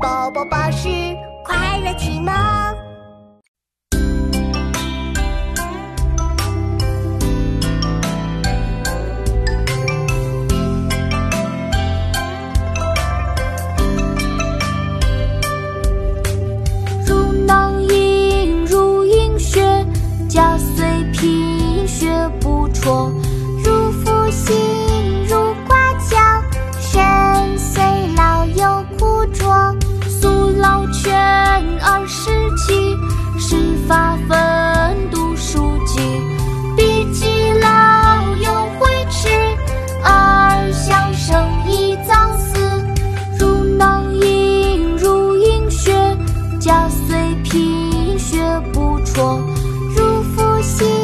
宝宝巴士快乐启蒙。如囊萤，如饮血，甲虽贫，血不辍。全二十七，始发奋读书籍，笔记老友回迟，二相生一早死，如囊萤如萤雪，家虽贫学不辍，如复兴。